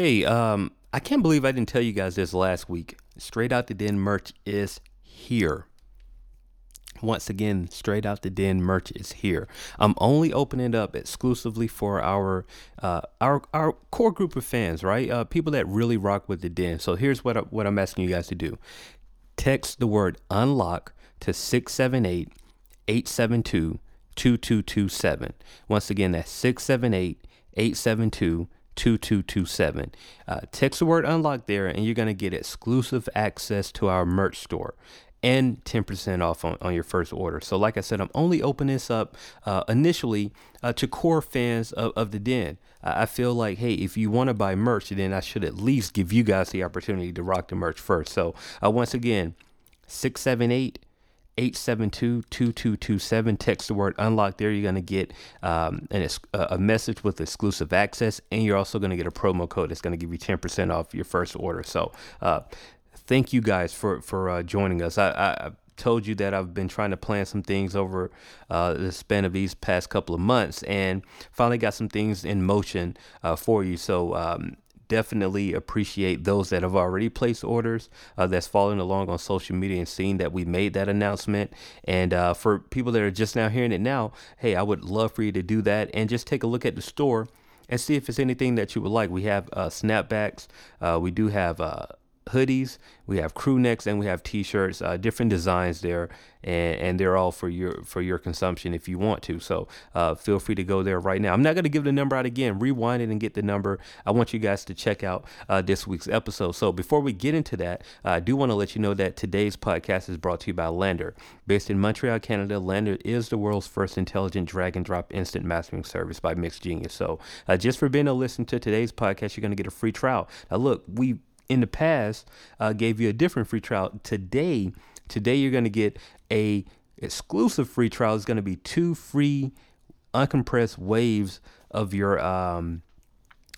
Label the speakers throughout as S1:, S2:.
S1: Hey, um, I can't believe I didn't tell you guys this last week. Straight Out the Den merch is here. Once again, Straight Out the Den merch is here. I'm only opening it up exclusively for our uh, our our core group of fans, right? Uh, people that really rock with the Den. So here's what I, what I'm asking you guys to do: text the word unlock to 678 872 2227. Once again, that's 678 872 2227. Uh, text the word unlock there, and you're going to get exclusive access to our merch store and 10% off on, on your first order. So, like I said, I'm only opening this up uh, initially uh, to core fans of, of the Den. I feel like, hey, if you want to buy merch, then I should at least give you guys the opportunity to rock the merch first. So, uh, once again, 678 872 2227. Text the word unlock there. You're going to get um, an, a message with exclusive access, and you're also going to get a promo code that's going to give you 10% off your first order. So, uh, thank you guys for, for uh, joining us. I, I, told you that I've been trying to plan some things over uh, the span of these past couple of months and finally got some things in motion uh, for you. So, um, definitely appreciate those that have already placed orders uh, that's following along on social media and seeing that we made that announcement. And uh, for people that are just now hearing it now hey i would love for you to do that and just take a look at the store and see if it's anything that you would like. We have uh, snapbacks. Uh, we do have uh, hoodies, we have crew necks, and we have t-shirts, uh, different designs there, and, and they're all for your for your consumption if you want to. So uh, feel free to go there right now. I'm not going to give the number out again. Rewind it and get the number. I want you guys to check out uh, this week's episode. So before we get into that, I do want to let you know that today's podcast is brought to you by LANDR, Based in Montreal, Canada, LANDR is the world's first intelligent drag and drop instant mastering service by MixGenius. So uh, just for being a listen to today's podcast, you're going to get a free trial. Now look, we in the past uh, gave you a different free trial. Today, today you're going to get a exclusive free trial. It's going to be two free uncompressed waves of your um,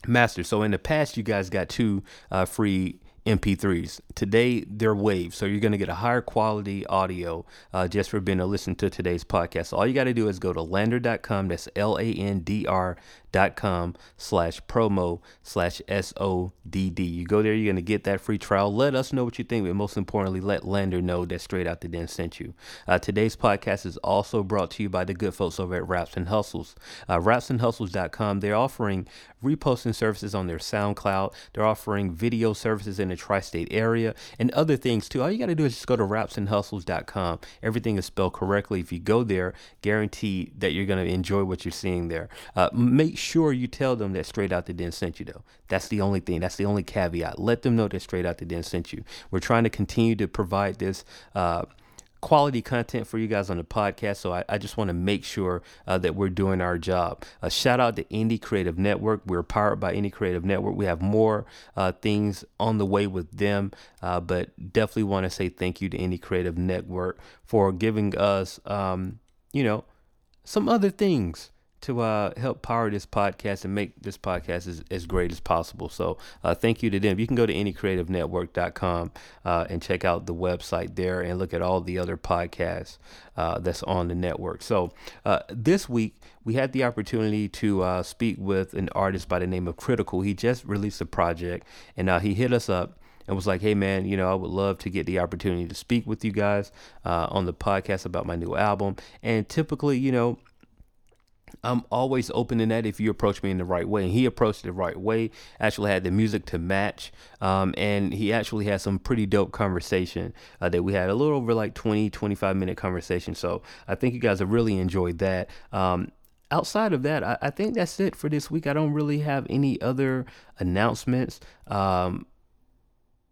S1: master. So in the past, you guys got two uh, free MP3s. Today, they're waves, so you're going to get a higher quality audio uh, just for being to listen to today's podcast. So all you got to do is go to landr.com. That's L A N D R dot com slash promo slash S-O-D-D. You go there, you're going to get that free trial. Let us know what you think, but most importantly, let LANDR know that Straight Out the Den sent you. Uh, today's podcast is also brought to you by the good folks over at Raps and Hustles. Uh, rapsandhustles.com, they're offering reposting services on their SoundCloud. They're offering video services in the tri-state area and other things too. All you got to do is just go to rapsandhustles.com. Everything is spelled correctly. If you go there, guarantee that you're going to enjoy what you're seeing there. Uh, make sure you tell them that Straight Out the Den sent you, though. That's the only thing. That's the only caveat. Let them know that Straight Out the Den sent you. We're trying to continue to provide this. Uh, quality content for you guys on the podcast. So I, I just want to make sure uh, that we're doing our job. A shout out to Indie Creative Network. We're powered by Indie Creative Network. We have more uh, things on the way with them, uh, but definitely want to say thank you to Indie Creative Network for giving us, um, you know, some other things to uh, help power this podcast and make this podcast as, as great as possible. So uh, thank you to them. You can go to indiecreativenetwork.com uh, and check out the website there and look at all the other podcasts uh, that's on the network. So uh, this week we had the opportunity to uh, speak with an artist by the name of Critical. He just released a project and he hit us up and was like, hey, man, you know, I would love to get the opportunity to speak with you guys uh, on the podcast about my new album. And typically, you know, I'm always open to that if you approach me in the right way. And he approached it the right way, actually had the music to match. Um, and he actually had some pretty dope conversation uh, that we had a little over like 20, 25 minute conversation. So I think you guys have really enjoyed that. Um, outside of that, I, I, think that's it for this week. I don't really have any other announcements. Um,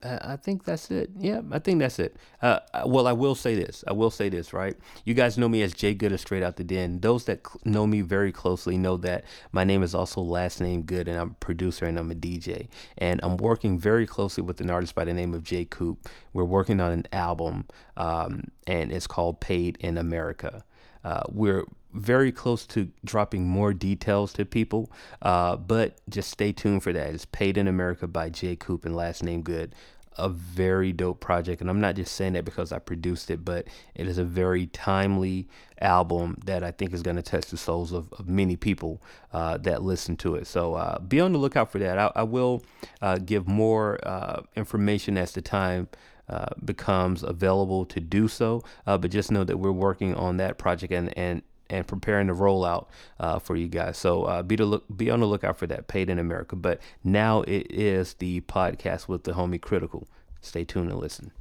S1: I think that's it. Yeah, I think that's it. Uh, well, I will say this. I will say this, right? You guys know me as Jay Good of Straight Out the Den. Those that know me very closely know that my name is also last name Good, and I'm a producer and I'm a DJ. And I'm working very closely with an artist by the name of Jay Coop. We're working on an album, um, and it's called Paid in America. Uh, we're very close to dropping more details to people, uh, but just stay tuned for that. It's Paid in America by Jay Coop and Last Name Good. a very dope project, and I'm not just saying that because I produced it, but it is a very timely album that I think is going to touch the souls of, of many people uh, that listen to it. So uh, be on the lookout for that. I, I will uh, give more uh, information as the time. Uh, becomes available to do so, uh, but just know that we're working on that project and, and and preparing the rollout uh, for you guys. So uh, be to look, be on the lookout for that. Paid in America. But now it is the podcast with the homie Critical. Stay tuned and listen.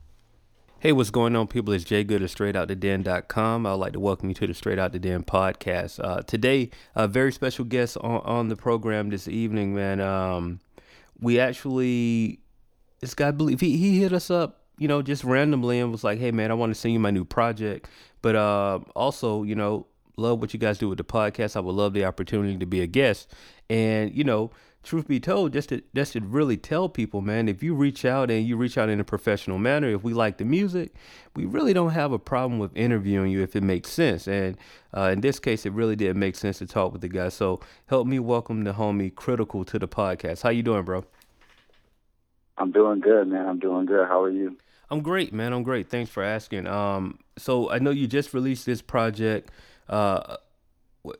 S1: Hey, what's going on, people? It's Jay Good of StraightOutTheDen.com. I'd like to welcome you to the Straight Out the Den podcast. Uh, today, a very special guest on, on the program this evening, man. Um, we actually, this guy, believe he, he hit us up, you know, just randomly and was like, hey, man, I want to send you my new project. But uh, also, you know, love what you guys do with the podcast. I would love the opportunity to be a guest. And, you know, truth be told, just to just to really tell people, man, if you reach out and you reach out in a professional manner, if we like the music, we really don't have a problem with interviewing you if it makes sense. And uh, in this case, it really did make sense to talk with the guy. So help me welcome the homie Critical to the podcast. How you doing, bro?
S2: I'm doing good, man. I'm doing good. How are you?
S1: I'm great, man. I'm great. Thanks for asking. Um, so I know you just released this project uh,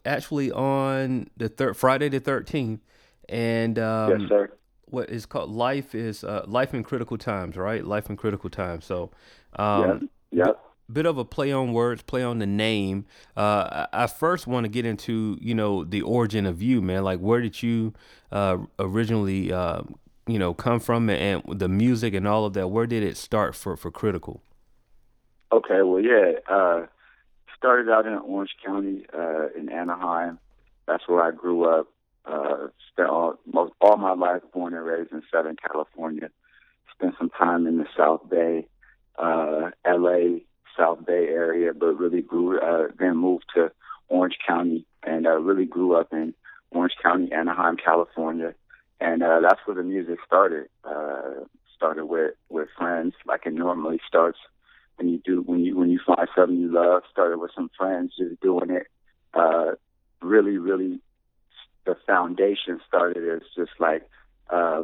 S1: actually on the third Friday the thirteenth, and um,
S2: yes, sir.
S1: What is called life is uh, life in critical times, right? Life in critical times. So, um,
S2: yeah, yeah.
S1: Bit of a play on words, play on the name. Uh, I first want to get into you know the origin of you, man. Like, where did you uh, originally, uh, you know, come from, and the music and all of that? Where did it start for for critical?
S2: Okay, well, yeah. Started out in Orange County uh, in Anaheim. That's where I grew up. Uh, spent all, most, all my life born and raised in Southern California. Spent some time in the South Bay, uh, LA, South Bay area, but really grew, uh, then moved to Orange County and uh, really grew up in Orange County, Anaheim, California. And uh, that's where the music started. Uh, started with, with friends, like it normally starts when you do when you when you find something you love. Started with some friends, just doing it. Uh, really, really, the foundation started as just like uh,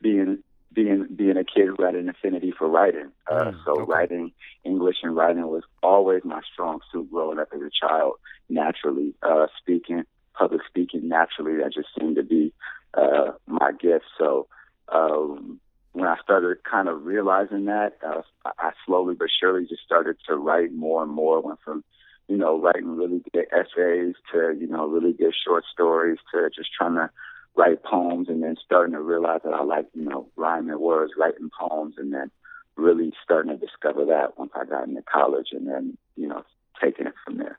S2: being being being a kid who had an affinity for writing. Uh, mm, so okay. writing English and writing was always my strong suit growing up as a child. Naturally, uh, speaking, public speaking, naturally that just seemed to be uh, my gift. So um, when I started kind of realizing that, uh, I slowly but surely just started to write more and more. Went from, you know, writing really good essays to, you know, really good short stories to just trying to write poems and then starting to realize that I like, you know, rhyming words, writing poems, and then really starting to discover that once I got into college and then, you know, taking it from there.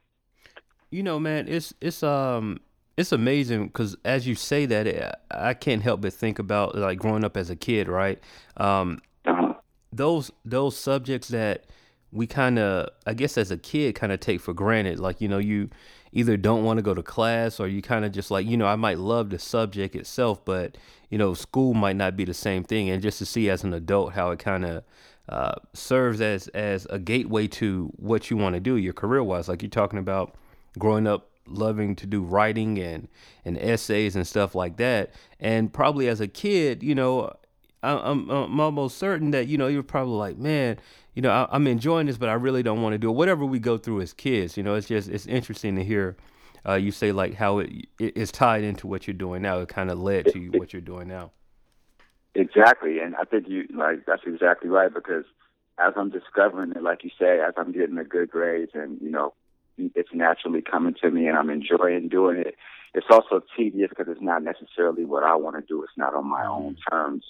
S1: You know, man, it's it's um it's amazing because as you say that, I can't help but think about like growing up as a kid, right? Um, uh-huh. Those those subjects that we kind of, I guess, as a kid, kind of take for granted. Like you know, you either don't want to go to class or you kind of just like you know, I might love the subject itself, but you know, school might not be the same thing. And just to see as an adult how it kind of uh, serves as as a gateway to what you want to do, your career wise. Like you're talking about growing up loving to do writing and and essays and stuff like that. And probably as a kid, you know, I'm I'm almost certain that you know you're probably like, man, you know, I, am enjoying this, but I really don't want to do it. Whatever we go through as kids, you know, it's just it's interesting to hear. Uh, you say like how it, it is tied into what you're doing now. It kind of led to what you're doing now.
S2: Exactly, and I think you like that's exactly right because as I'm discovering it, like you say, as I'm getting the good grades and you know it's naturally coming to me and I'm enjoying doing it. It's also tedious because it's not necessarily what I want to do. It's not on my own mm. terms.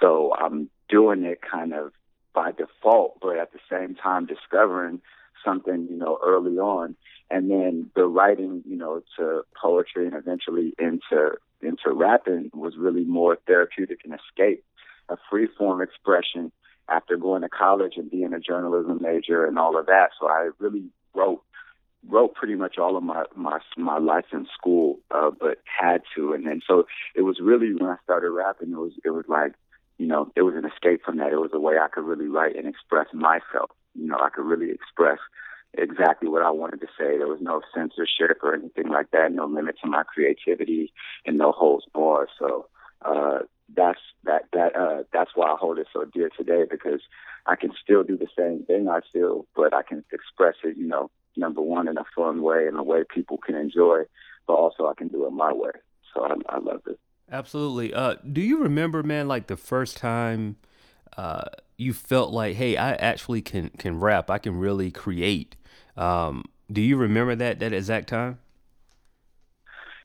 S2: So I'm doing it kind of by default, but at the same time discovering something, you know, early on. And then the writing, you know, to poetry and eventually into into rapping was really more therapeutic and escape, a free form expression after going to college and being a journalism major and all of that. So I really wrote wrote pretty much all of my my my life in school, uh, but had to. And then so it was really when I started rapping, it was it was like you know it was an escape from that. It was a way I could really write and express myself. You know, I could really express exactly what I wanted to say. There was no censorship or anything like that. No limit to my creativity and no holds barred. So uh, that's that that uh, that's why I hold it so dear today because I can still do the same thing I feel, but I can express it, you know, number one in a fun way in a way people can enjoy, but also I can do it my way. So I, I love it.
S1: Absolutely. Uh, do you remember, man, like the first time uh, you felt like, hey, I actually can can rap. I can really create. Um, do you remember that that exact time?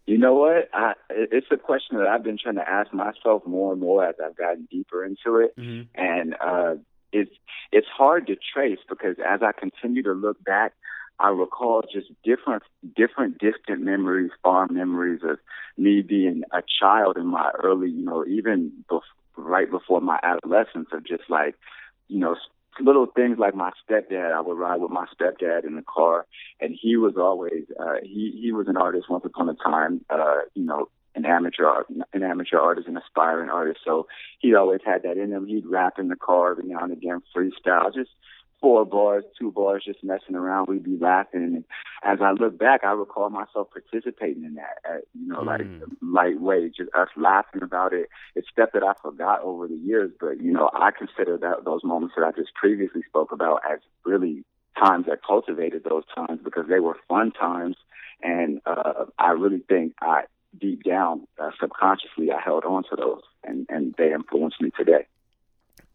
S2: You know what? I, it's a question that I've been trying to ask myself more and more as I've gotten deeper into it, mm-hmm. and uh, it's it's hard to trace because as I continue to look back, I recall just different different distant memories, far memories of me being a child in my early, you know, even bef- right before my adolescence of just like, you know, little things like my stepdad. I would ride with my stepdad in the car, and he was always uh, he he was an artist once upon a time. Uh, you know, an amateur art, an amateur artist, an aspiring artist. So he always had that in him. He'd rap in the car every now and again, freestyle, just four bars, two bars, just messing around. We'd be laughing. And as I look back, I recall myself participating in that, at, you know, mm. like lightweight, just us laughing about it. It's stuff that I forgot over the years, but you know, I consider that those moments that I just previously spoke about as really times that cultivated those times because they were fun times, and uh, I really think I deep down uh, subconsciously I held on to those, and and they influenced me today.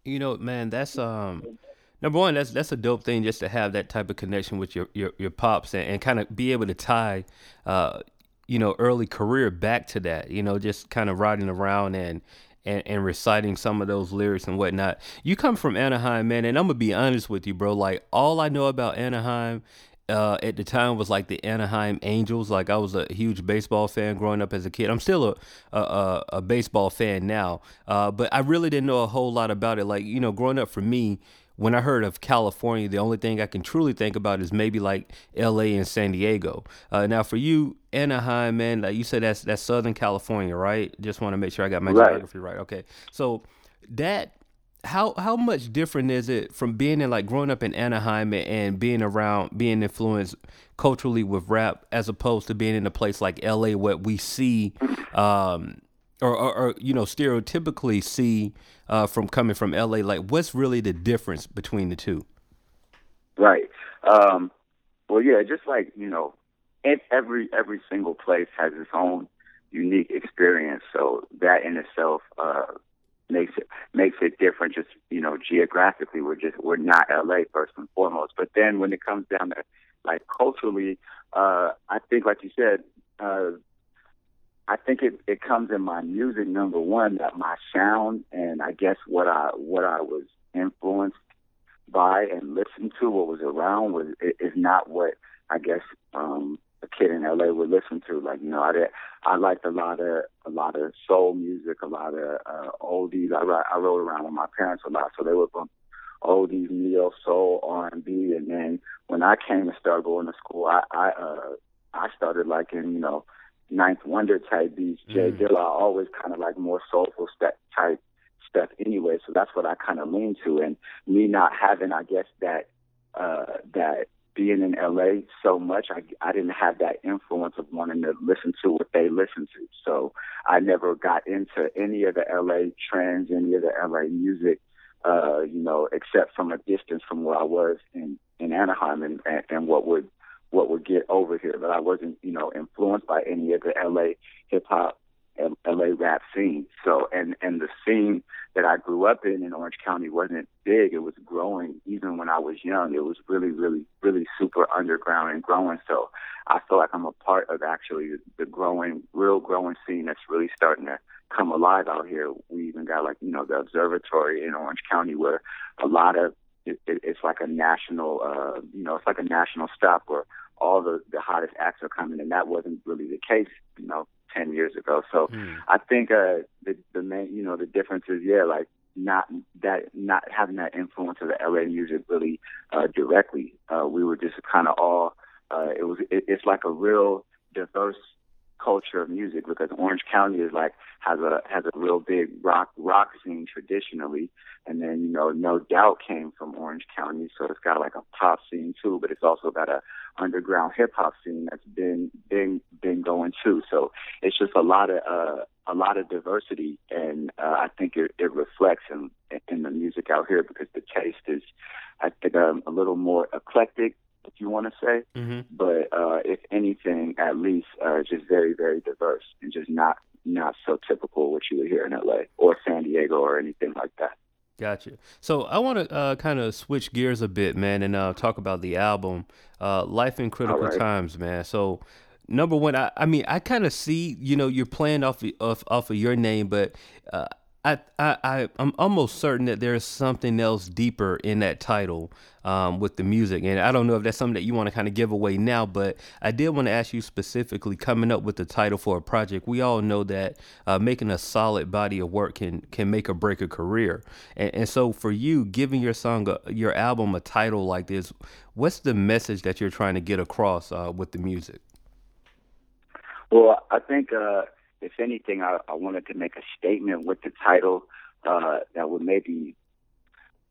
S1: You know, man, that's um number one, that's that's a dope thing just to have that type of connection with your your, your pops and, and kind of be able to tie, uh, you know, early career back to that. You know, just kind of riding around and. And, and reciting some of those lyrics and whatnot. You come from Anaheim, man, and I'm gonna be honest with you, bro. Like all I know about Anaheim uh, at the time was like the Anaheim Angels. Like I was a huge baseball fan growing up as a kid. I'm still a a, a baseball fan now, uh, but I really didn't know a whole lot about it. Like you know, growing up for me, when I heard of California, the only thing I can truly think about is maybe like L.A. and San Diego. Uh, now, for you, Anaheim, man, like you said, that's that's Southern California, right? Just want to make sure I got my right. geography right. Okay, so that how how much different is it from being in like growing up in Anaheim and being around being influenced culturally with rap as opposed to being in a place like LA where we see um, or, or, or, you know stereotypically see uh, from coming from LA? Like, what's really the difference between the two?
S2: Right. Um, well, yeah, just like you know, every every single place has its own unique experience. So that in itself uh, makes it makes it different. Just you know, geographically, we're just we're not LA first and foremost. But then when it comes down to like culturally, uh, I think, like you said, uh, I think it, it comes in my music. Number one, that my sound and I guess what I what I was influenced by and listened to, what was around, was is not what I guess um, a kid in LA would listen to. Like you know, I did, I liked a lot of a lot of soul music, a lot of uh, oldies. I I rode around with my parents a lot, so they would bump oldies, neo soul, R and B, and then when I came and started going to school, I I uh, I started liking you know 9th Wonder type beats. Jay mm. Dilla always kind of like more soulful step type stuff anyway. So that's what I kind of lean to. And me not having, I guess that uh, that being in LA so much, I I didn't have that influence of wanting to listen to what they listen to. So I never got into any of the LA trends, any of the LA music. Uh, you know, except from a distance from where I was in in Anaheim and and, and what would what would get over here. But I wasn't, you know, influenced by any of the LA hip hop LA rap scene. So and and the scene that I grew up in in Orange County wasn't big. It was growing even when I was young. It was really, really, really super underground and growing. So I feel like I'm a part of actually the growing, real growing scene that's really starting to come alive out here. We even got like, you know, the observatory in Orange County where a lot of it, it, it's like a national, uh, you know, it's like a national stop where all the the hottest acts are coming, and that wasn't really the case, you know, ten years ago. So mm. I think uh, the the main, you know, the difference is yeah, like not that not having that influence of the LA music really uh, directly. Uh, we were just kind of all. Uh, it was. It, it's like a real diverse culture of music because Orange County is like has a has a real big rock rock scene traditionally, and then you know No Doubt came from Orange County, so it's got like a pop scene too, but it's also got a underground hip hop scene that's been been been going too. So it's just a lot of uh a lot of diversity, and uh, I think it, it reflects in in the music out here because the taste is, I think, um, a little more eclectic, if you want to say.
S1: Mm-hmm.
S2: But uh, if anything, at least uh, just very, very diverse and just not not so typical what you would hear in LA or San Diego or anything like that.
S1: Gotcha. So I want to uh, kind of switch gears a bit, man, and uh, talk about the album, uh, "Life in Critical
S2: right.
S1: Times," man. So number one, I, I mean, I kind of see, you know, you're playing off of, off, off of your name, but uh, I, I, I, I'm almost certain that there's something else deeper in that title um, with the music. And I don't know if that's something that you want to kind of give away now, but I did want to ask you specifically coming up with the title for a project. We all know that uh, making a solid body of work can, can make or break a career. And, and so for you, giving your song, a, your album a title like this, what's the message that you're trying to get across uh, with the music?
S2: Well, I think uh, if anything, I, I wanted to make a statement with the title uh, that would maybe,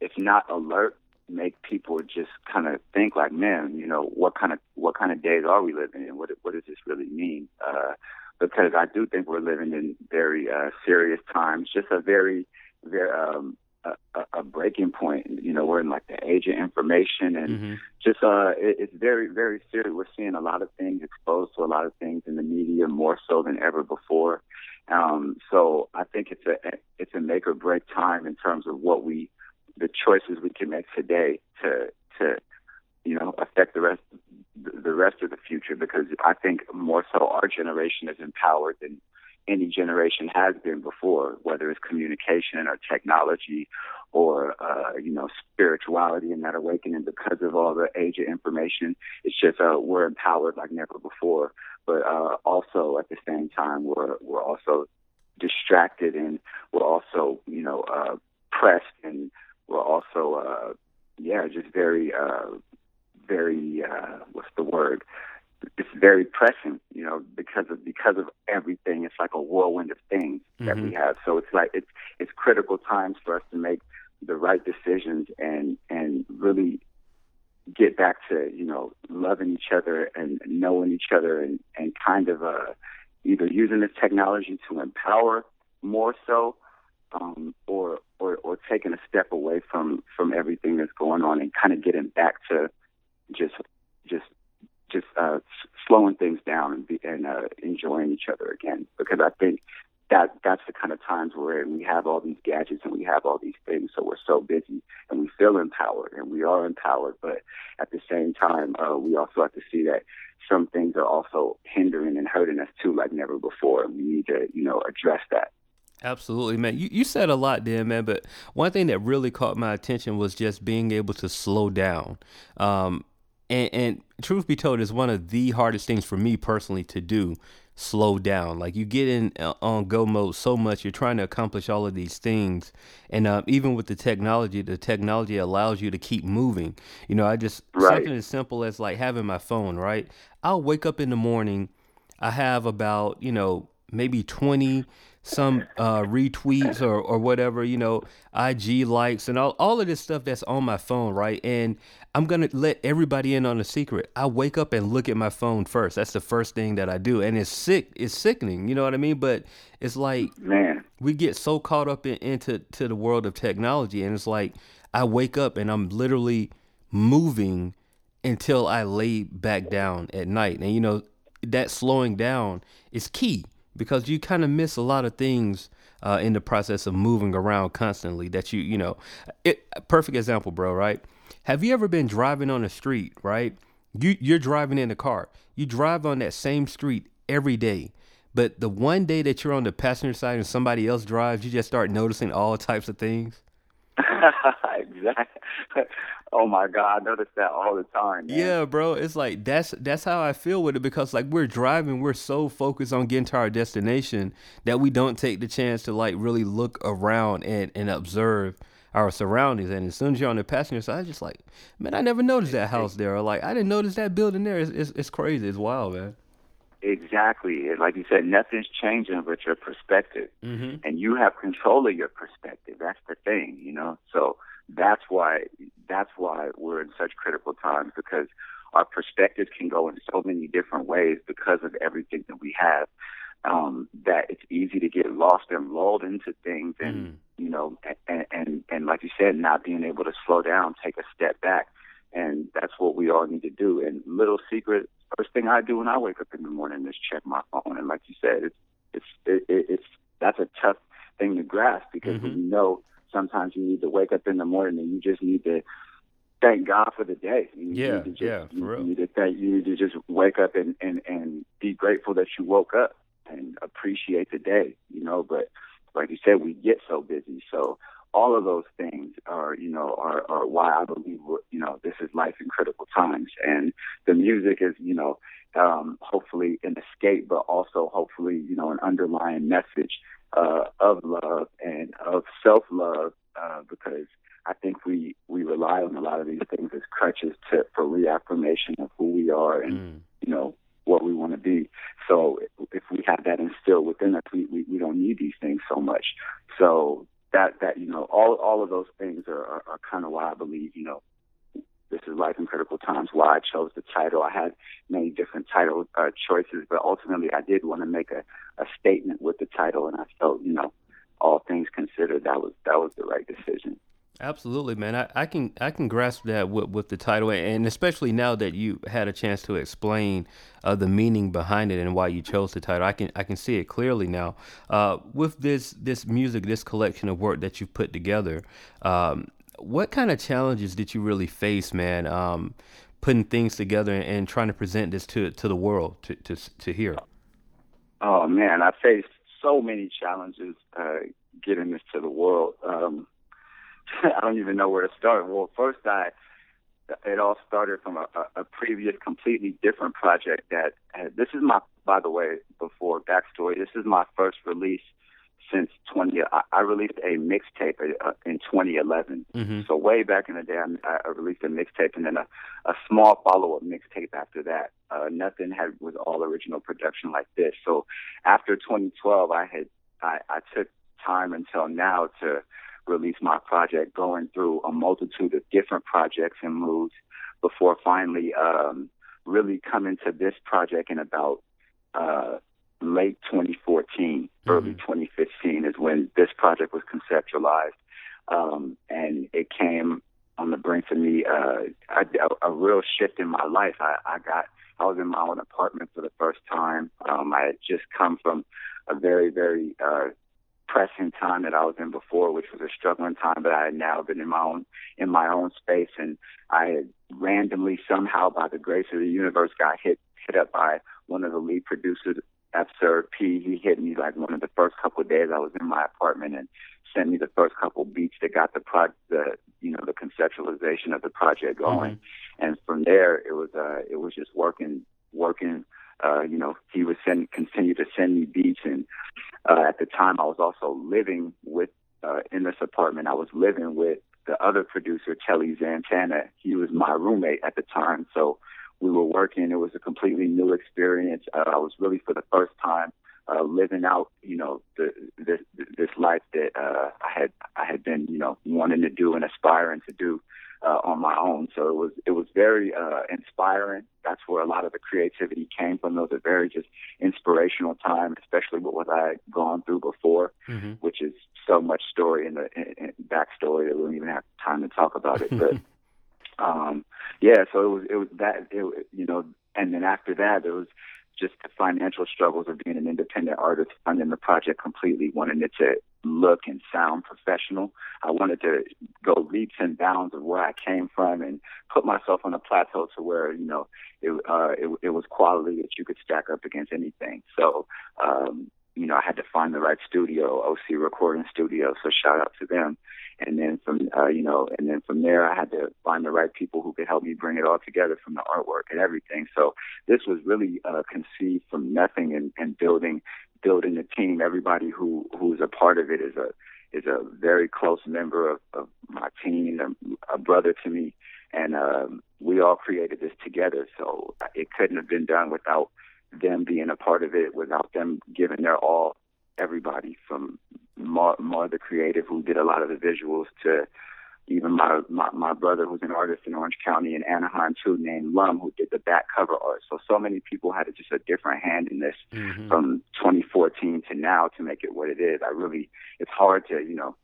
S2: if not alert, make people just kind of think like, man, you know, what kind of what kind of days are we living in? What what does this really mean? Uh, because I do think we're living in very uh, serious times. Just a very very um, a, a breaking point. You know, we're in like the age of information, and
S1: mm-hmm.
S2: just uh, it, it's very, very serious. We're seeing a lot of things exposed to a lot of things in the media more so than ever before. Um, so I think it's a it's a make or break time in terms of what we, the choices we can make today to to, you know, affect the rest the rest of the future. Because I think more so our generation is empowered than any generation has been before, whether it's communication or technology or, uh, you know, spirituality and that awakening because of all the age of information. It's just, uh, we're empowered like never before. But, uh, also at the same time, we're, we're also distracted and we're also, you know, uh, pressed and we're also, uh, yeah, just very, uh, very, uh, what's the word? It's very pressing, you know, because of because of everything. It's like a whirlwind of things mm-hmm. that we mm-hmm. have. So it's like it's it's critical times for us to make the right decisions and and really get back to you know loving each other and knowing each other and and kind of uh either using this technology to empower more so um or or or taking a step away from from everything that's going on and kind of getting back to just just just uh, slowing things down and, be, and uh, enjoying each other again. Because I think that that's the kind of times where we have all these gadgets and we have all these things, so we're so busy and we feel empowered and we are empowered, but at the same time, uh, we also have to see that some things are also hindering and hurting us too, like never before, and we need to, you know, address that.
S1: Absolutely, man. You you said a lot there, man. But one thing that really caught my attention was just being able to slow down. Um, and, and truth be told, is one of the hardest things for me personally to do. Slow down. Like you get in uh, on go mode so much. You're trying to accomplish all of these things, and uh, even with the technology, the technology allows you to keep moving. You know, I just
S2: right.
S1: something as simple as like having my phone. Right. I'll wake up in the morning. I have about you know maybe 20 some uh, retweets or, or whatever, you know, IG likes and all, all of this stuff that's on my phone, right? And I'm going to let everybody in on a secret. I wake up and look at my phone first. That's the first thing that I do. And it's sick. It's sickening. You know what I mean? But it's like,
S2: man,
S1: we get so caught up in, into to the world of technology. And it's like, I wake up and I'm literally moving until I lay back down at night. And, you know, that slowing down is key because you kind of miss a lot of things uh, in the process of moving around constantly that you you know it perfect example bro right? Have you ever been driving on a street right? You you're driving in a car. You drive on that same street every day but the one day that you're on the passenger side and somebody else drives you just start noticing all types of things
S2: exactly Oh my God, I notice that all the time. Man.
S1: Yeah, bro. It's like that's that's how I feel with it because like we're driving, we're so focused on getting to our destination that we don't take the chance to like really look around and, and observe our surroundings. And as soon as you're on the passenger side, just like, man, I never noticed that house there. Or like I didn't notice that building there. It's it's, it's crazy. It's wild, man.
S2: Exactly. Like you said, nothing's changing but your perspective.
S1: Mm-hmm.
S2: And you have control of your perspective. That's the thing, you know? So that's why that's why we're in such critical times because our perspectives can go in so many different ways because of everything that we have. um, that it's easy to get lost and lulled into things, and mm. you know, and, and and like you said, not being able to slow down, take a step back, and that's what we all need to do. And little secret, first thing I do when I wake up in the morning is check my phone, and like you said, it's it's it, it's that's a tough thing to grasp because mm-hmm. you know sometimes you need to wake up in the morning and you just need to thank God for the day. You
S1: yeah,
S2: just,
S1: yeah, for
S2: you,
S1: real.
S2: You need to thank you need to just wake up and, and, and be grateful that you woke up and appreciate the day, you know, but like you said, we get so busy. So all of those things are, you know, are, are why I believe, you know, this is life in critical times. And the music is, you know, um, hopefully an escape, but also hopefully, you know, an underlying message uh, of love and of self love, uh, because I think we we rely on a lot of these things as crutches to for reaffirmation of who we are and mm. you know what we want to be. So if we have that instilled within us, we, we, we don't need these things so much. So that that you know all all of those things are, are, are kind of why I believe you know this is life in critical times. Why I chose the title. I had many different title uh, choices, but ultimately I did want to make a, a statement with the title, and I felt you know all things considered that was that was the right decision.
S1: Absolutely, man. I, I can I can grasp that with, with the title, and especially now that you had a chance to explain uh, the meaning behind it and why you chose the title. I can I can see it clearly now. Uh, with this this music, this collection of work that you've put together, um, what kind of challenges did you really face, man? Um, putting things together and, trying to present this to to the world to to to hear.
S2: Oh man, I faced so many challenges uh, getting this to the world. Um, I don't even know where to start. Well, first I it all started from a, a previous completely different project that this is my by the way before backstory this is my first release since 20 I, I released a mixtape uh, in 2011 mm-hmm. so way back in the day I, I released a mixtape and then a, a small follow-up mixtape after that uh, nothing had was all original production like this so after 2012 I had I, I took time until now to release my project, going through a multitude of different projects and moods before finally um, really coming to this project in about uh, late 2014, mm-hmm. early 2015 is when this project was conceptualized. Um, and it came on the brink of me uh, a, a real shift in my life. I, I got I was in my own apartment for the first time. Um, I had just come from a very very uh, pressing time that I was in before, which was a struggling time, but I had now been in my own in my own space, and I had randomly somehow, by the grace of the universe, got hit hit up by one of the lead producers, Absurd P. He hit me like one of the first couple of days I was in my apartment and sent me the first couple beats that got the pro the you know the conceptualization of the project going, mm-hmm. and from there it was uh it was just working working uh, you know, he would send continue to send me beats, and uh, at the time I was also living with uh, in this apartment. I was living with the other producer, Telly Zantana. He was my roommate at the time, so we were working. It was a completely new experience. Uh, I was really for the first time uh, living out, you know, the, this this life that uh, I had I had been, you know, wanting to do and aspiring to do uh, on my own. So it was it was very uh, inspiring. That's where a lot of the creativity came from. Those are very just inspirational time, especially with what I had gone through before, mm-hmm. which is so much story in the in, in backstory that we don't even have time to talk about it. But um, yeah, so it was it was that it, you know, and then after that there was just the financial struggles of being an independent artist, funding the project completely, wanting it to look and sound professional. I wanted to go leaps and bounds of where I came from and put myself on a plateau to where you know it uh, it, it was quality that you could stack up against anything. So um, you know I had to find the right studio, OC Recording Studio. So shout out to them. And then from uh, you know, and then from there, I had to find the right people who could help me bring it all together from the artwork and everything. So this was really uh, conceived from nothing and, and building building a team. Everybody who who's a part of it is a is a very close member of, of my team, a, a brother to me, and um, we all created this together. So it couldn't have been done without them being a part of it, without them giving their all. Everybody from Mar, Mar the creative, who did a lot of the visuals, to even my, my my brother who's an artist in Orange County in Anaheim too, named Lum, who did the back cover art. So so many people had just a different hand in this mm-hmm. from 2014 to now to make it what it is. I really, it's hard to you know,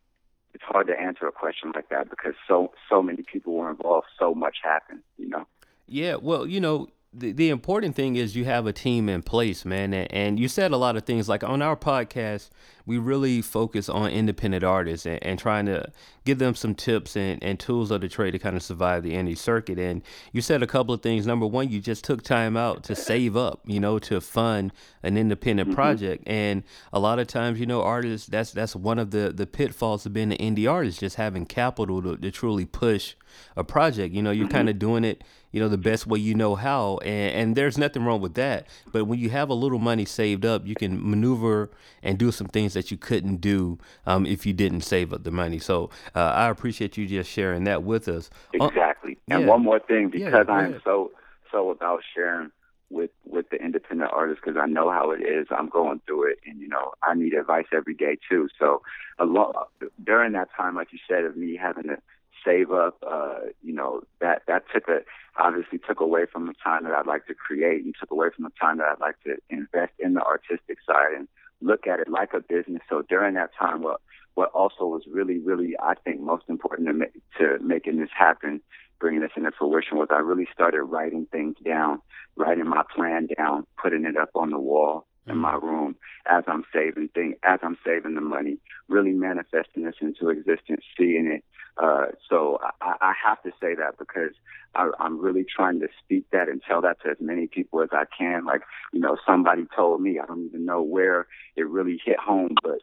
S2: it's hard to answer a question like that because so so many people were involved, so much happened, you know.
S1: Yeah, well, you know, the, the important thing is you have a team in place, man. And, and, you said a lot of things like on our podcast, we really focus on independent artists and, and trying to give them some tips and, and tools of the trade to kind of survive the indie circuit. And you said a couple of things. Number one, you just took time out to save up, you know, to fund an independent mm-hmm. project. And a lot of times, you know, artists, that's that's one of the, the pitfalls of being an indie artist, just having capital to, to truly push a project. You know, you're mm-hmm. kind of doing it you know the best way you know how and, and there's nothing wrong with that but when you have a little money saved up you can maneuver and do some things that you couldn't do um, if you didn't save up the money so uh, i appreciate you just sharing that with us
S2: uh, exactly uh, and yeah. one more thing because yeah, i'm so so about sharing with with the independent artists because I know how it is. I'm going through it, and you know I need advice every day too. So a lot during that time, like you said, of me having to save up, uh, you know, that that took a obviously took away from the time that I'd like to create and took away from the time that I'd like to invest in the artistic side and look at it like a business. So during that time, what what also was really, really, I think, most important to make, to making this happen, bringing this into fruition, was I really started writing things down, writing my plan down, putting it up on the wall in my room as I'm saving things, as I'm saving the money, really manifesting this into existence, seeing it, uh, so I, I have to say that because I, I'm really trying to speak that and tell that to as many people as I can. Like, you know, somebody told me, I don't even know where it really hit home, but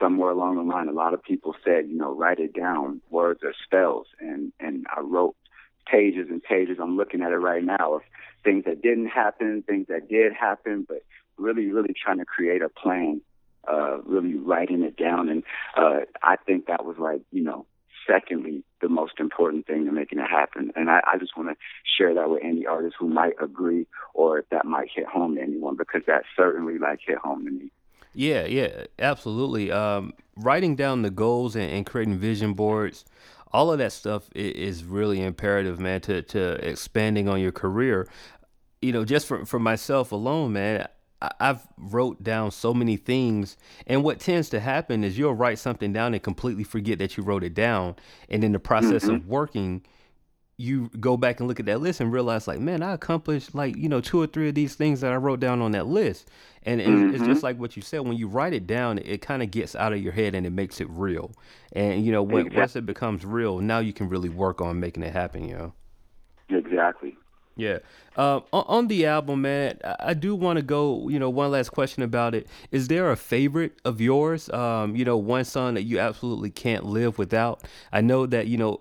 S2: somewhere along the line, a lot of people said, you know, write it down. Words are spells. And, and I wrote pages and pages. I'm looking at it right now of things that didn't happen, things that did happen, but really, really trying to create a plan, uh, really writing it down. And, uh, I think that was like, you know, secondly, the most important thing to making it happen. And I, I just want to share that with any artist who might agree or that might hit home to anyone because that certainly like hit home to me.
S1: Yeah, yeah, absolutely. Um, writing down the goals and, and, creating vision boards, all of that stuff is, is really imperative, man, to, to expanding on your career. You know, just for, for myself alone, man, I've wrote down so many things, and what tends to happen is you'll write something down and completely forget that you wrote it down, and in the process mm-hmm. of working, you go back and look at that list and realize, like, man, I accomplished like you know two or three of these things that I wrote down on that list, and it's, mm-hmm. it's just like what you said. When you write it down, it, it kind of gets out of your head and it makes it real, and you know when, exactly. once it becomes real, now you can really work on making it happen. You know.
S2: Exactly.
S1: Yeah. Uh, on the album, man, I do want to go. You know, one last question about it. Is there a favorite of yours? Um, you know, one song that you absolutely can't live without. I know that you know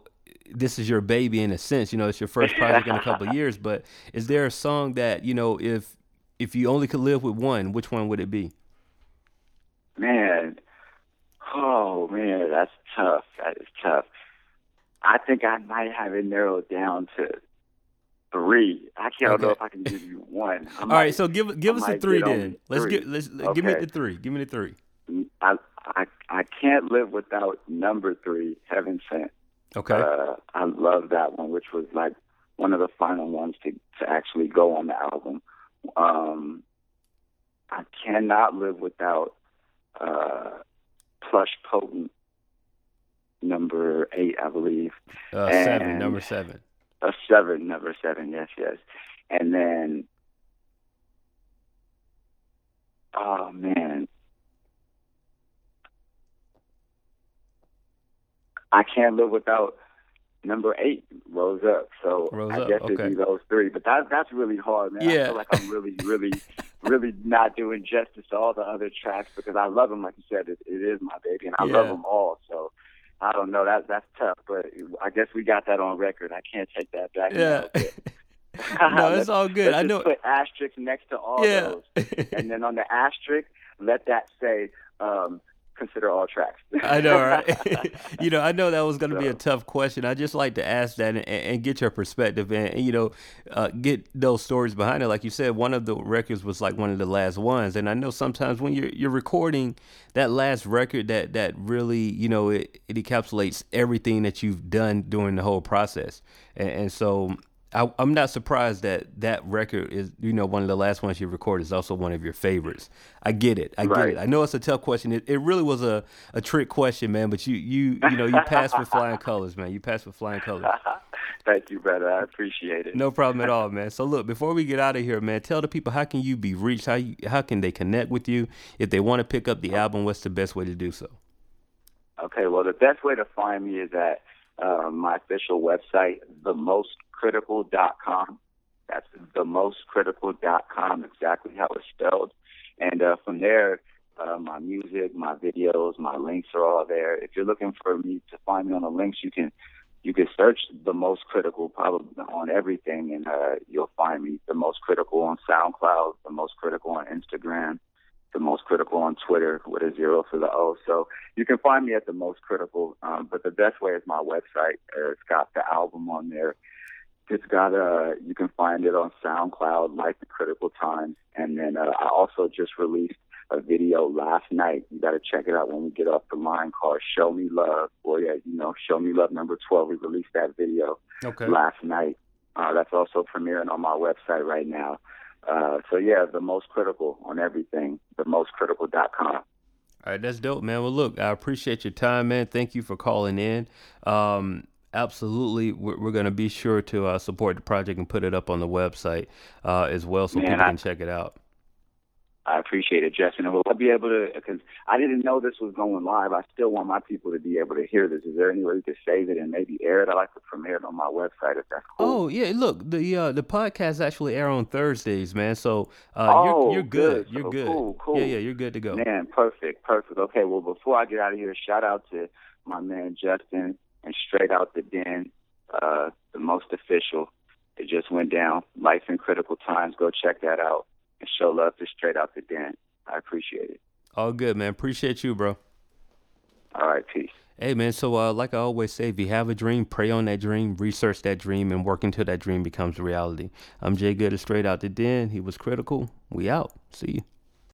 S1: this is your baby in a sense. You know, it's your first project in a couple of years. But is there a song that you know, if if you only could live with one, which one would it be?
S2: Man, oh man, that's tough. That is tough. I think I might have it narrowed down to three. I can't okay. know if I can give you one.
S1: I All might, right, so give give I us the three then. Let's three. get let's okay. give me the three. Give me the three.
S2: I I I can't live without number three, Heaven Sent.
S1: Okay.
S2: Uh, I love that one, which was like one of the final ones to to actually go on the album. Um, I cannot live without uh, Plush Potent number eight, I believe.
S1: Uh, seven, number seven
S2: a seven, number seven, yes, yes. And then, oh man, I can't live without number eight, Rose Up. So Rose I guess it'd be those three. But that that's really hard, man. Yeah. I feel like I'm really, really, really not doing justice to all the other tracks because I love them. Like you said, it, it is my baby, and I yeah. love them all. So I don't know. That that's tough, but I guess we got that on record. I can't take that back.
S1: Yeah. no, it's all good.
S2: I
S1: know.
S2: Put asterisk next to all
S1: yeah.
S2: those, and then on the asterisk, let that say um, consider all tracks.
S1: I know, right? you know, I know that was going to so. be a tough question. I just like to ask that and, and get your perspective and, and you know, uh, get those stories behind it. Like you said, one of the records was like one of the last ones, and I know sometimes when you're you're recording that last record, that that really you know it, it encapsulates everything that you've done during the whole process, and, and so I, am not surprised that that record is, you know, one of the last ones you recorded is also one of your favorites. I get it. I right. get it. I know it's a tough question. It, it really was a, a trick question, man. But you you you know you passed with flying colors, man. You passed with flying colors.
S2: Thank you, brother. I appreciate it.
S1: No problem at all, man. So look, before we get out of here, man, tell the people how can you be reached? How you, how can they connect with you if they want to pick up the album? What's the best way to do so?
S2: Okay, well, the best way to find me is at uh, my official website, themostcritical.com. That's themostcritical.com, exactly how it's spelled. And uh, from there, uh, my music, my videos, my links are all there. If you're looking for me to find me on the links, you can you can search the most critical probably on everything, and uh, you'll find me. The most critical on SoundCloud, the most critical on Instagram, the most critical on Twitter with a zero for the O. So you can find me at the most critical. Um, but the best way is my website. Uh, it's got the album on there. It's got a, uh, you can find it on SoundCloud, like the Critical Times. And then uh, I also just released a video last night. You got to check it out when we get off the line called Show Me Love. Or, yeah, you know, Show Me Love number 12. We released that video okay. last night. Uh, that's also premiering on my website right now. Uh, so yeah, the most critical on everything, themostcritical.com.
S1: All right, that's dope, man. Well, look, I appreciate your time, man. Thank you for calling in. Um, absolutely, we're, we're going to be sure to uh, support the project and put it up on the website uh, as well, so man, people I, can check it out.
S2: I appreciate it, Justin. will I be able to? Because I didn't know this was going live. I still want my people to be able to hear this. Is there any way to save it and maybe air it? I like to premiere it on my website if that's cool.
S1: Oh yeah, look the uh, the podcast actually air on Thursdays, man. So uh, oh, you're you're good. good. You're good. Cool, cool. Yeah, yeah, you're good to go.
S2: Man, perfect, perfect. Okay, well before I get out of here, shout out to my man Justin and straight out the den, uh, the most official. It just went down. Life in critical times. Go check that out and show love to Straight Out the Den. I appreciate it.
S1: All good, man. Appreciate you, bro.
S2: All right, peace.
S1: Hey man, so uh, like I always say, if you have a dream, pray on that dream, research that dream, and work until that dream becomes reality. I'm Jay Good, straight out the den. He was critical. We out. See you.